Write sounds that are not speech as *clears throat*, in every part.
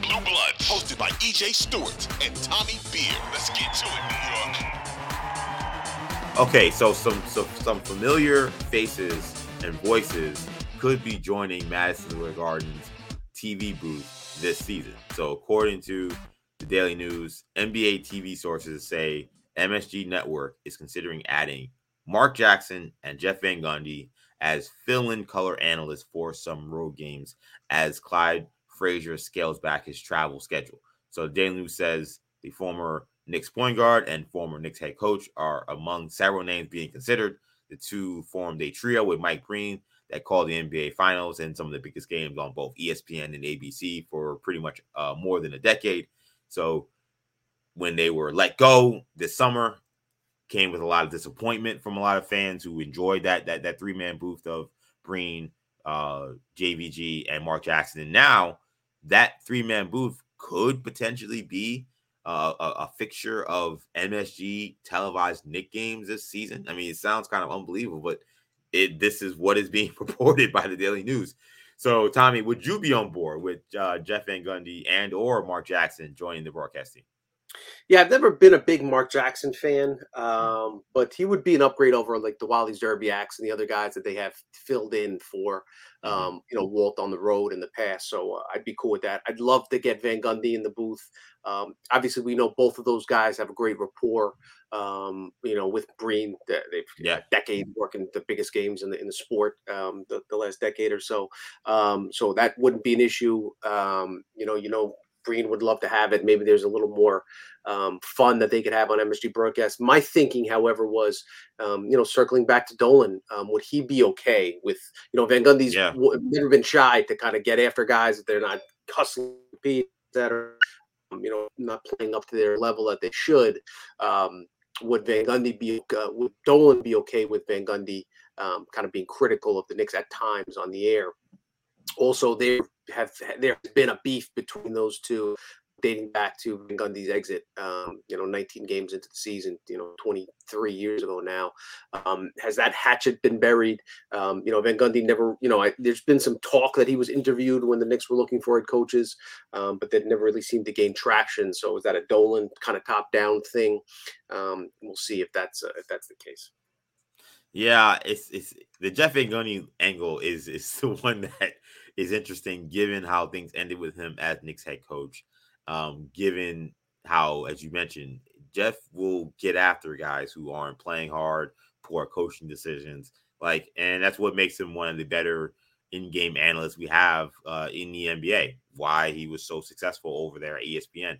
Blue Bloods, hosted by EJ Stewart and Tommy Beer. Let's get to it, New York. Okay, so some so some familiar faces and voices could be joining Madison Square Garden's TV booth this season. So according to the Daily News, NBA TV sources say MSG Network is considering adding Mark Jackson and Jeff Van Gundy as fill-in color analysts for some road games as Clyde Frazier scales back his travel schedule. So Dan News says the former Knicks point guard and former Knicks head coach are among several names being considered. The two formed a trio with Mike Breen that called the NBA Finals and some of the biggest games on both ESPN and ABC for pretty much uh, more than a decade. So when they were let go this summer, came with a lot of disappointment from a lot of fans who enjoyed that that that three man booth of Breen, uh, JVG, and Mark Jackson. And now that three man booth could potentially be uh, a, a, fixture of MSG televised Knick games this season. I mean, it sounds kind of unbelievable, but it this is what is being *laughs* reported by the Daily News. So, Tommy, would you be on board with uh, Jeff Van Gundy and or Mark Jackson joining the broadcast team? Yeah, I've never been a big Mark Jackson fan, um, but he would be an upgrade over like the Wally Szczerbiaks and the other guys that they have filled in for, mm-hmm. um, you know, Walt on the road in the past. So uh, I'd be cool with that. I'd love to get Van Gundy in the booth. Um, obviously, we know both of those guys have a great rapport. Um, you know, with Breen, they've yeah. decade working the biggest games in the in the sport, um, the, the last decade or so. Um, so that wouldn't be an issue. Um, you know, you know, Breen would love to have it. Maybe there's a little more um, fun that they could have on MSG broadcast. My thinking, however, was um, you know circling back to Dolan, um, would he be okay with you know Van Gundy's yeah. w- never been shy to kind of get after guys that they're not hustling that are um, you know not playing up to their level that they should. Um, would Van Gundy be uh, would Dolan be okay with Van Gundy um, kind of being critical of the Knicks at times on the air? Also, there have there has been a beef between those two dating back to Van Gundy's exit, um, you know, 19 games into the season, you know, 23 years ago now. Um, has that hatchet been buried? Um, you know, Van Gundy never, you know, I, there's been some talk that he was interviewed when the Knicks were looking for head coaches, um, but that never really seemed to gain traction. So is that a Dolan kind of top down thing? Um, we'll see if that's uh, if that's the case. Yeah, it's it's the Jeff Van Gundy angle is is *laughs* the one that is interesting given how things ended with him as Knicks head coach. Um, given how, as you mentioned, Jeff will get after guys who aren't playing hard, poor coaching decisions, like, and that's what makes him one of the better in-game analysts we have uh, in the NBA. Why he was so successful over there at ESPN.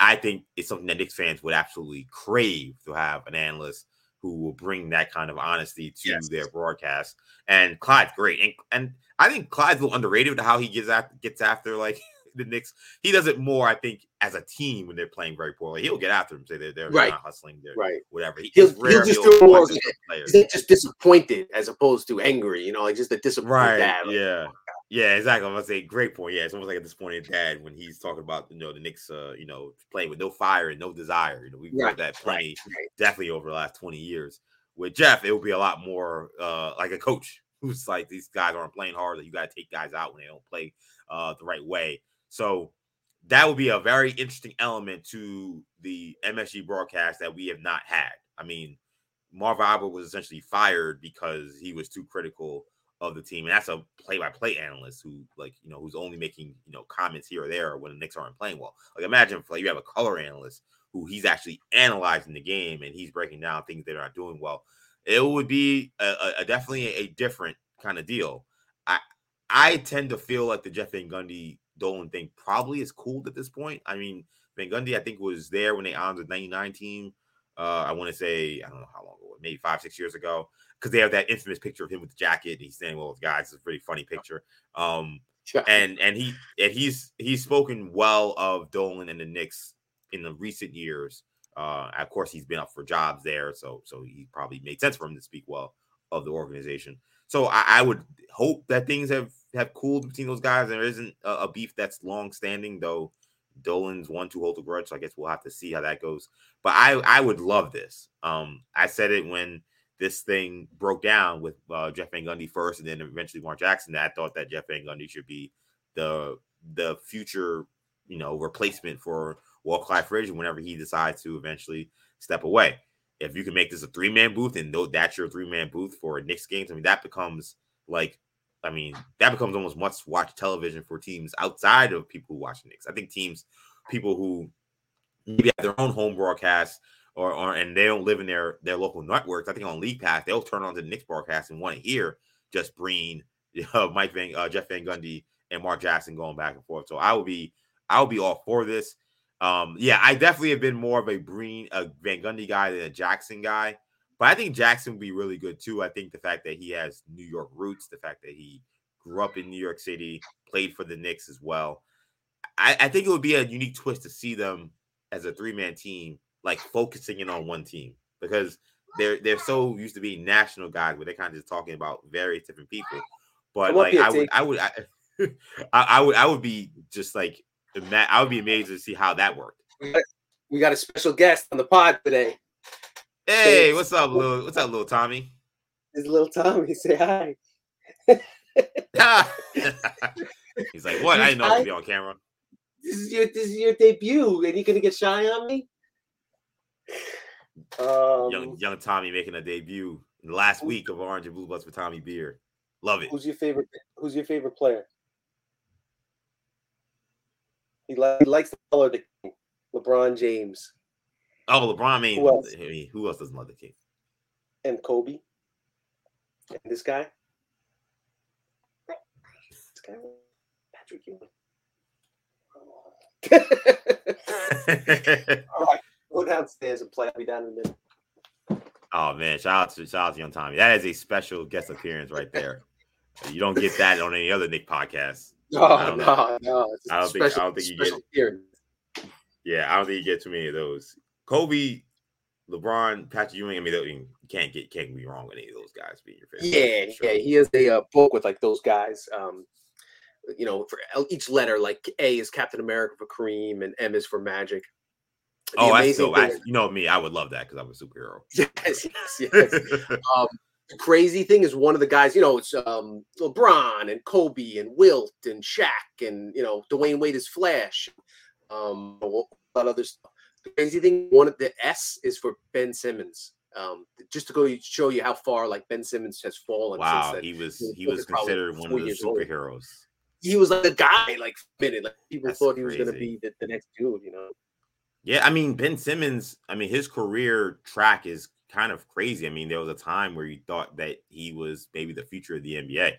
I think it's something that Knicks fans would absolutely crave to have an analyst who will bring that kind of honesty to yes. their broadcast. And Clyde's great, and, and I think Clyde's a little underrated with how he gets after gets after like *laughs* the Knicks. He does it more, I think, as a team when they're playing very poorly. He'll get after them, say they're, they're right. not hustling, they're right, whatever. He, he'll, he'll just do more. He's just disappointed as opposed to angry. You know, like just a disappointed right. dad. Like, yeah. Yeah, exactly. I'm gonna say great point. Yeah, it's almost like a disappointed dad when he's talking about you know the Knicks, uh, you know, playing with no fire and no desire. You know, we've right. heard that plenty, right. definitely over the last 20 years. With Jeff, it would be a lot more uh like a coach *laughs* who's like these guys aren't playing hard. That you got to take guys out when they don't play uh the right way. So that would be a very interesting element to the MSG broadcast that we have not had. I mean, Marv Albert was essentially fired because he was too critical of the team, and that's a play-by-play analyst who, like, you know, who's only making you know comments here or there when the Knicks aren't playing well. Like, imagine if like you have a color analyst who he's actually analyzing the game and he's breaking down things that are not doing well. It would be a, a, a definitely a different kind of deal. I I tend to feel like the Jeff Van Gundy Dolan thing probably is cooled at this point. I mean, Van Gundy, I think, was there when they honored the 99 team. Uh, I want to say, I don't know how long ago, maybe five, six years ago, because they have that infamous picture of him with the jacket. he's standing with guys. It's a pretty funny picture. Um, and and he and he's he's spoken well of Dolan and the Knicks in the recent years. Uh, of course, he's been up for jobs there, so so he probably made sense for him to speak well of the organization. So I, I would hope that things have have cooled between those guys. There isn't a, a beef that's long standing, though. Dolan's one to hold a grudge, so I guess we'll have to see how that goes. But I I would love this. Um, I said it when this thing broke down with uh, Jeff Van Gundy first, and then eventually Mark Jackson. That I thought that Jeff Van Gundy should be the the future, you know, replacement for Walt Clyde Frazier whenever he decides to eventually step away. If you can make this a three man booth and that's your three man booth for Knicks games, I mean that becomes like, I mean that becomes almost must watch television for teams outside of people who watch Knicks. I think teams, people who maybe have their own home broadcast or, or and they don't live in their their local networks. I think on League Pass they'll turn on to the Knicks broadcast and want to hear just Breen *laughs* uh, Mike Van uh, Jeff Van Gundy and Mark Jackson going back and forth. So I would be I would be all for this. Um, yeah, I definitely have been more of a Breen, a Van Gundy guy than a Jackson guy. But I think Jackson would be really good too. I think the fact that he has New York roots, the fact that he grew up in New York City, played for the Knicks as well. I, I think it would be a unique twist to see them as a three man team like focusing in on one team because they're they're so used to being national guys where they're kind of just talking about various different people. But like I would, I would, *laughs* I, I, would, I would be just like, I would be amazed to see how that worked. We got a special guest on the pod today. Hey, what's up, little? What's up, little Tommy? It's little Tommy. Say hi. *laughs* He's like, what? I didn't know to be *laughs* on camera. This is your this is your debut, and you're gonna get shy on me. Um, young young Tommy making a debut last week of Orange and Blue Bloods for Tommy Beer. Love it. Who's your favorite? Who's your favorite player? He, li- he likes the color the king. LeBron James. Oh, LeBron mean who else? I mean, who else doesn't love the king? And Kobe. And this guy. This guy, Patrick Ewing. *laughs* *laughs* All right go downstairs and play. I'll be down in a minute. Oh man, shout out to shout out to Young Tommy. That is a special guest appearance right there. you don't get that on any other Knick podcast. *laughs* No, no, no. I don't think I don't think you get. Appearance. Yeah, I don't think you get too many of those. Kobe, LeBron, Patrick Ewing. I mean, you can't get can't be wrong with any of those guys being your favorite. Yeah, sure. yeah. He has a uh, book with like those guys. Um, you know, for each letter, like A is Captain America for Kareem, and M is for Magic. Oh, I still, I, you know me, I would love that because I'm a superhero. *laughs* Yes, yes, yes. um, the crazy thing is one of the guys, you know, it's um, LeBron and Kobe and Wilt and Shaq and you know Dwyane Wade is Flash, um, a lot of other stuff. The crazy thing, one of the S is for Ben Simmons. Um, just to go show you how far like Ben Simmons has fallen. Wow, he was he was considered one of the superheroes. Old. He was like a guy, like minute, like people That's thought he was going to be the, the next dude, you know. Yeah, I mean Ben Simmons. I mean his career track is kind of crazy. I mean there was a time where you thought that he was maybe the future of the NBA,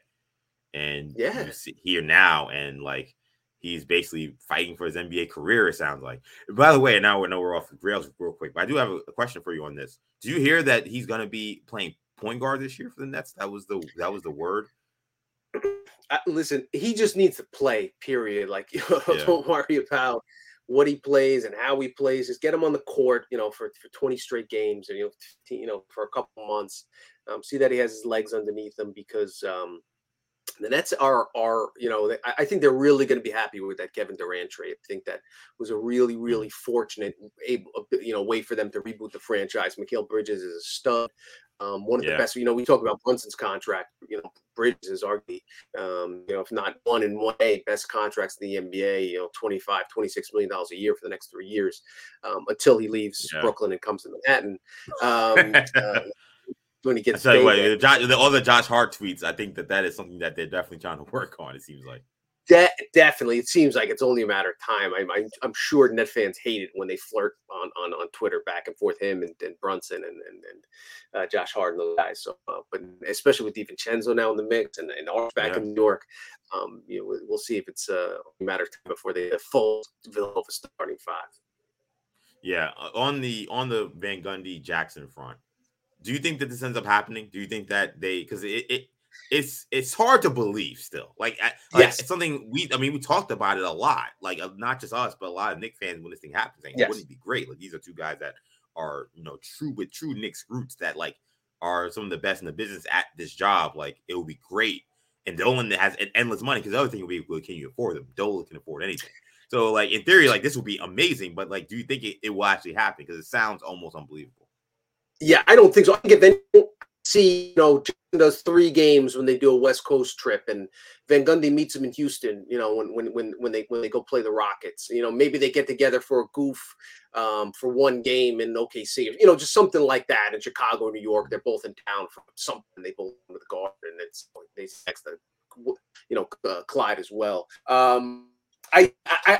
and yeah, here now, and like he's basically fighting for his NBA career. It sounds like. By the way, now we know we're off the rails real quick, but I do have a, question for you on this. Do you hear that he's going to be playing point guard this year for the Nets? That was the that was the word. *clears throat* Listen, he just needs to play. Period. Like, *laughs* yeah. don't worry about what he plays and how he plays. Just get him on the court, you know, for, for 20 straight games, or you know, you know, for a couple months. Um, see that he has his legs underneath him because um, the Nets are are you know I think they're really going to be happy with that Kevin Durant trade. I think that was a really really fortunate able you know way for them to reboot the franchise. Mikal Bridges is a stud. Um, one of yeah. the best, you know, we talk about Brunson's contract. You know, Bridges is arguably, um, you know, if not one in one A, best contracts in the NBA. You know, 25, 26 million dollars a year for the next three years um, until he leaves yeah. Brooklyn and comes to Manhattan. Um, *laughs* uh, when he gets, I what, the, all the Josh Hart tweets, I think that that is something that they're definitely trying to *laughs* work on. It seems like. De- definitely, it seems like it's only a matter of time. I'm, I'm, I'm, sure Net fans hate it when they flirt on, on, on Twitter back and forth him and, and Brunson and and, and uh, Josh Hart and those guys. So, uh, but especially with DiVincenzo now in the mix and, and Arch back yeah. in New York, um, you know, we'll see if it's uh, a matter of time before they full Villanova starting five. Yeah, uh, on the on the Van Gundy Jackson front, do you think that this ends up happening? Do you think that they because it, it it's it's hard to believe still. Like, like yes. it's something we I mean we talked about it a lot. Like uh, not just us, but a lot of Knick fans when this thing happens, saying yes. wouldn't it be great? Like these are two guys that are you know true with true Knicks roots that like are some of the best in the business at this job. Like it would be great. And Dolan has endless money because the other thing would be, well, can you afford them? Dolan can afford anything. So, like in theory, like this would be amazing. But like, do you think it, it will actually happen? Because it sounds almost unbelievable. Yeah, I don't think so. I think if they see, you know, does three games when they do a West Coast trip, and Van Gundy meets him in Houston. You know, when when when when they when they go play the Rockets. You know, maybe they get together for a goof um, for one game in OKC. You know, just something like that in Chicago, New York. They're both in town for something. They both with the Garden, and it's they text the you know uh, Clyde as well. Um, I, I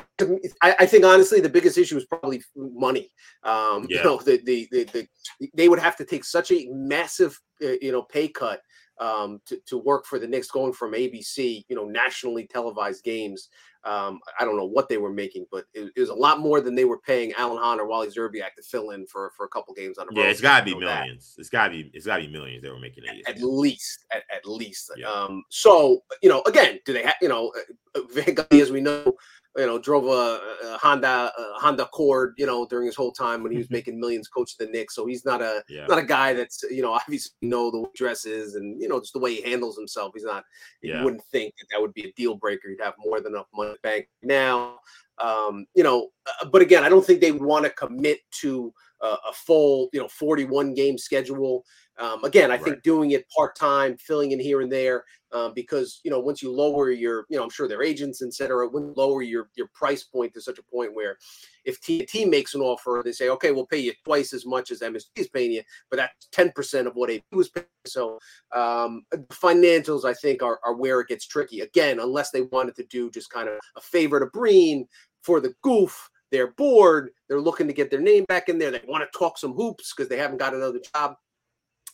I think honestly the biggest issue is probably money. Um, yeah. You know, the, the, the the they would have to take such a massive uh, you know pay cut um, to to work for the Knicks, going from ABC, you know, nationally televised games. Um, I don't know what they were making, but it, it, was a lot more than they were paying Alan Hahn or Wally Szczerbiak to fill in for for a couple games on the road. Yeah, it's got to be millions. That. It's got to be it's got to be millions they were making at, at least at, at least. Yeah. Um, so you know, again, do they have you know uh, Van Gundy, as we know, you know, drove a, a Honda a Honda Accord, you know, during his whole time when he was mm-hmm. making millions, coaching the Knicks. So he's not a yeah. not a guy that's you know *laughs* obviously know the dresses and you know just the way he handles himself. He's not. Yeah. You wouldn't think that that would be a deal breaker. He'd have more than enough money bank now. Um, you know, but again, I don't think they want to commit to a, a full, you know, 41 game schedule. Um, again, I right. think doing it part time, filling in here and there, uh, because you know once you lower your, you know, I'm sure their agents, et cetera, when lower your your price point to such a point where if TNT makes an offer, they say, okay, we'll pay you twice as much as MSG is paying you, but that's 10 percent of what AP was paying. So um, financials, I think, are, are where it gets tricky. Again, unless they wanted to do just kind of a favor to Breen for the goof. They're bored. They're looking to get their name back in there. They want to talk some hoops because they haven't got another job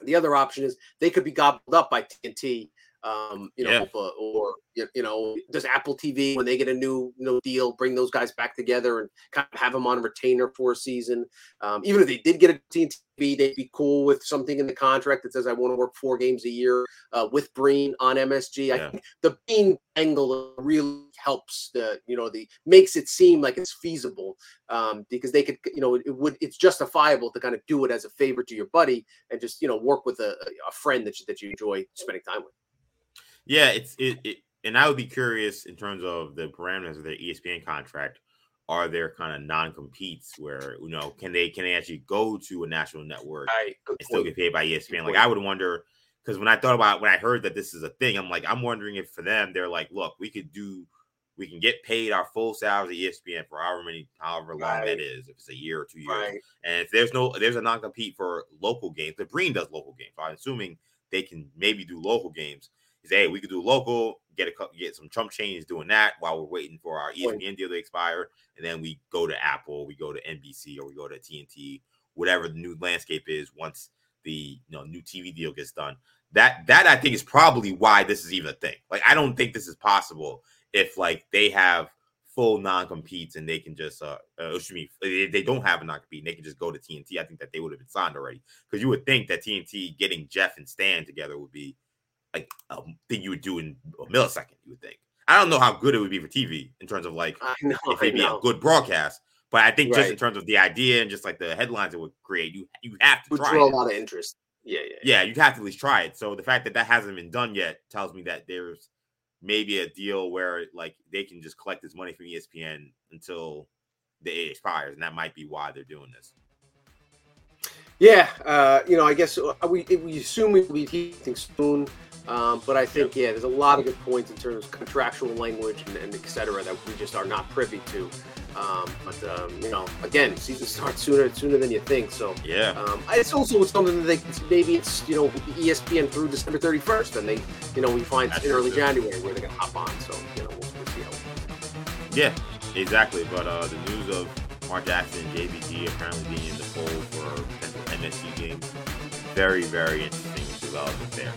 the other option is they could be gobbled up by TNT um, you know, yeah. Or you know, does Apple TV when they get a new you know deal bring those guys back together and kind of have them on retainer for a season? Um, even if they did get a TNT, they'd be cool with something in the contract that says I want to work four games a year uh, with Breen on MSG. Yeah. I think the Breen angle really helps the you know the makes it seem like it's feasible um, because they could you know it would it's justifiable to kind of do it as a favor to your buddy and just you know work with a, a friend that you, that you enjoy spending time with. Yeah, it's it, it, and I would be curious in terms of the parameters of their ESPN contract. Are there kind of non-competes where you know can they can they actually go to a national network right, and still get paid by ESPN? Like I would wonder because when I thought about when I heard that this is a thing, I'm like I'm wondering if for them they're like, look, we could do we can get paid our full salary at ESPN for however many, however long right. that is, if it's a year or two years. Right. And if there's no, there's a non-compete for local games. The Breen does local games. So I'm assuming they can maybe do local games say, hey, we could do local, get a get some chump change doing that while we're waiting for our ESPN deal to expire, and then we go to Apple, we go to NBC, or we go to TNT, whatever the new landscape is once the you know new TV deal gets done. That that I think is probably why this is even a thing. Like I don't think this is possible if like they have full non-competes and they can just uh, uh excuse me if they don't have a non-compete and they can just go to TNT. I think that they would have been signed already because you would think that TNT getting Jeff and Stan together would be like a thing you would do in a millisecond. You would think. I don't know how good it would be for TV in terms of like *laughs* know, if it'd be a good broadcast, but I think right. just in terms of the idea and just like the headlines it would create, you you have to would try draw it. a lot of interest. Yeah, yeah, yeah, yeah. You'd have to at least try it. So the fact that that hasn't been done yet tells me that there's maybe a deal where like they can just collect this money from ESPN until the it expires, and that might be why they're doing this. Yeah, uh, you know, I guess uh, we we assume we will be heating soon. Um, but I think, yeah, there's a lot of good points in terms of contractual language and, and et cetera that we just are not privy to. Um, but um, you know, again, season starts sooner sooner than you think. So yeah, um, it's also something that they maybe it's you know ESPN through December 31st, and they you know we find That's in early true. January where they're gonna hop on. So you know we'll, we'll see how. Yeah, exactly. But uh, the news of Mark Jackson and JVG apparently being in the fold for potential MSG games, very very interesting development there.